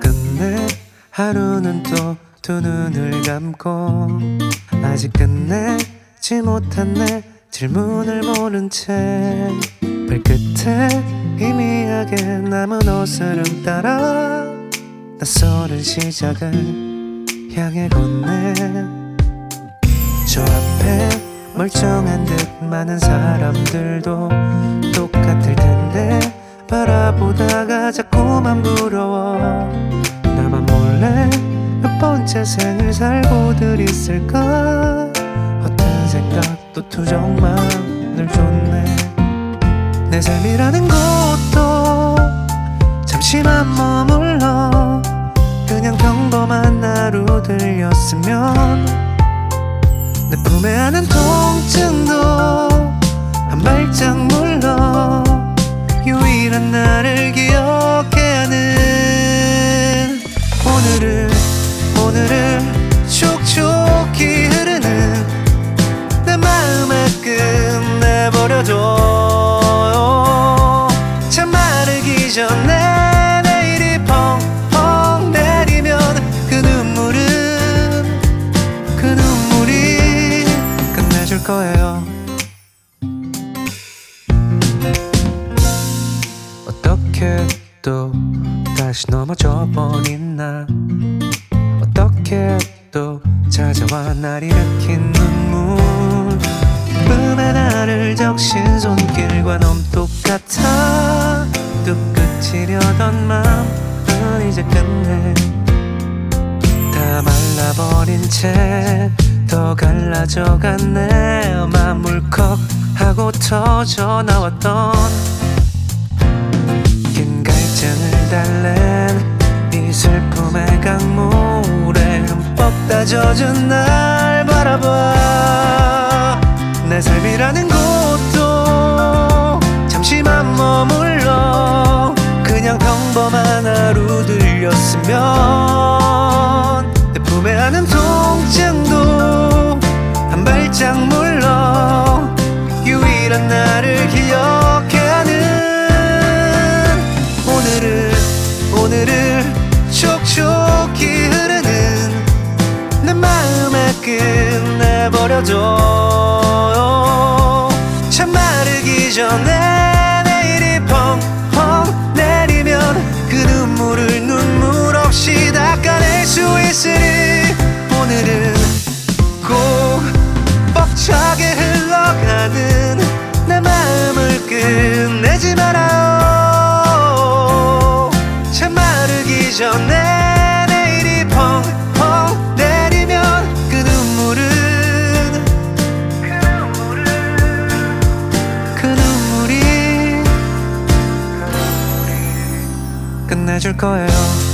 끝내 하루는 또 두 눈을 감고 아직 끝내지 못한 내 질문을 모른 채 발끝에 희미하게 남은 옷을 따라 낯설은 시작을 향해 걷네 저 앞에 멀쩡한 듯 많은 사람들도 똑같을 텐데 바라보다가 자꾸만 부러워. 나만 몰래 몇 번째 생을 살고들 있을까? 어떤 생각도 투정만을 줬네. 내 삶이라는 곳도 잠시만 머물러 그냥 평범한 하루들이었으면 안은 통증도 거예요. 어떻게 또 다시 넘어져 버린 나? 어떻게 또 찾아와 날 일으킨 눈물? 꿈에 나를 적신 손길과 너무 똑같아. 뚝 그치려던 마음은 이제 끝내. 다 말라버린 채 더 갈라져갔네. 맘 울컥 하고 터져 나왔던 긴 갈증을 달랜 이 슬픔의 강물에 흠뻑 다 젖은 날 바라봐 버려도 참 마르기 전에 내일이 펑펑 내리면 그 눈물을 눈물 없이 닦아낼 수 있으니 오늘은 꼭 벅차게 흘러가는 내 마음을 끝내지 말아요. 참 마르기 전에 끝내줄 거예요